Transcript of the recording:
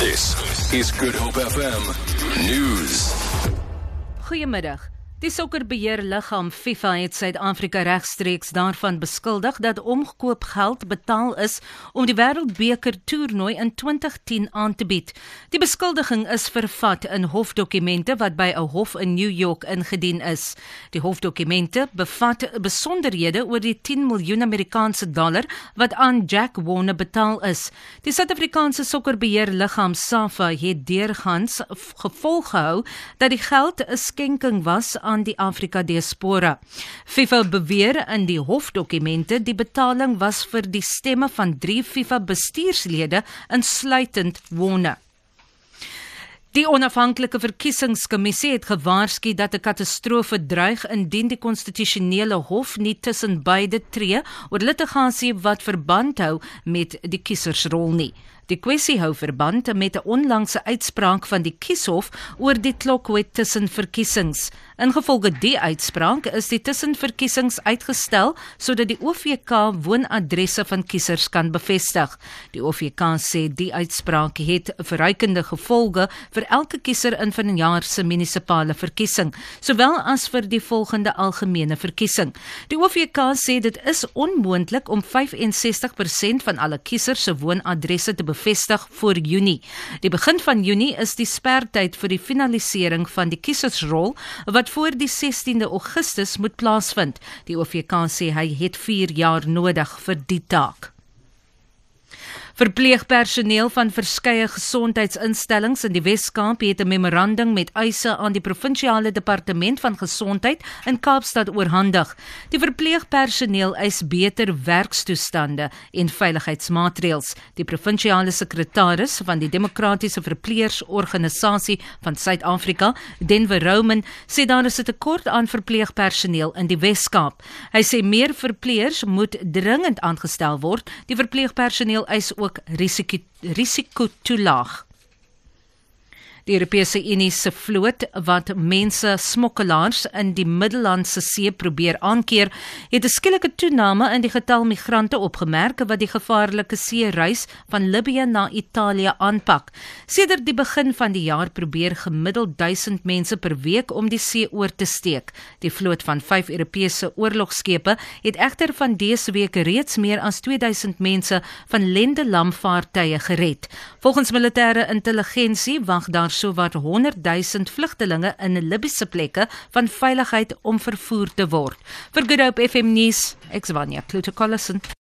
This is Good Hope FM News. Goeiemiddag. Die sokkerbeheerliggaam FIFA het Suid-Afrika regstreeks daarvan beskuldig dat omkoopgeld betaal is om die Wêreldbeker toernooi in 2010 aan te bied. Die beskuldiging is vervat in hofdokumente wat by 'n hof in New York ingedien is. Die hofdokumente bevat besonderhede oor die 10 miljoen Amerikaanse dollar wat aan Jack Warner betaal is. Die Suid-Afrikaanse sokkerbeheerliggaam SAFA het deurgangs gevolg gehou dat die geld 'n skenking was aan die Afrika diaspora. FIFA beweer in die hofdokumente die betaling was vir die stemme van 3 FIFA bestuurslede insluitend Wonne. Die onafhanklike verkiesingskommissie het gewaarsku dat 'n katastrofe dreig indien die konstitusionele hof nie tussen beide tree oor litigasie wat verband hou met die kiesersrol nie. Die kwessie hou verband met 'n onlangse uitspraak van die Kieshof oor die klokwet tussen verkiesings. Ingevolge die uitspraak is die tussenverkiesings uitgestel sodat die OVK woonadresse van kiesers kan bevestig. Die OVK sê die uitspraak het verrykende gevolge vir elke kiezer in vanjaar se munisipale verkiesing, sowel as vir die volgende algemene verkiesing. Die OVK sê dit is onmoontlik om 65% van alle kiesers se woonadresse te bevestig bevestig voor Junie. Die begin van Junie is die spertyd vir die finalisering van die kiesersrol wat voor die 16de Augustus moet plaasvind. Die OVK sê hy het 4 jaar nodig vir die taak. Verpleegpersoneel van verskeie gesondheidsinstellings in die Wes-Kaap het 'n memorandum met eise aan die provinsiale departement van gesondheid in Kaapstad oorhandig. Die verpleegpersoneel eis beter werkstoestande en veiligheidsmaatreëls. Die provinsiale sekretaris van die Demokratiese Verpleegsorganisasie van Suid-Afrika, Denver Roman, sê daar is 'n tekort aan verpleegpersoneel in die Wes-Kaap. Hy sê meer verpleegers moet dringend aangestel word. Die verpleegpersoneel eis ook risiko risiko toelaag. Die Europese Unie se vloot wat mense smokkelaars in die Middellandse See probeer aankeer, het 'n skielike toename in die getal migrante opgemerk wat die gevaarlike seereis van Libië na Italië aanpak. Sedert die begin van die jaar probeer gemiddeld 1000 mense per week om die see oor te steek. Die vloot van 5 Europese oorlogskepe het egter van dese week reeds meer as 2000 mense van lendelamvaartuie gered. Volgens militêre intelligensie wag daar sowat 100 000 vlugtelinge in Libiese plekke van veiligheid om vervoer te word. Vir Good Hope FM nuus, ek's Vanya Klutokollison.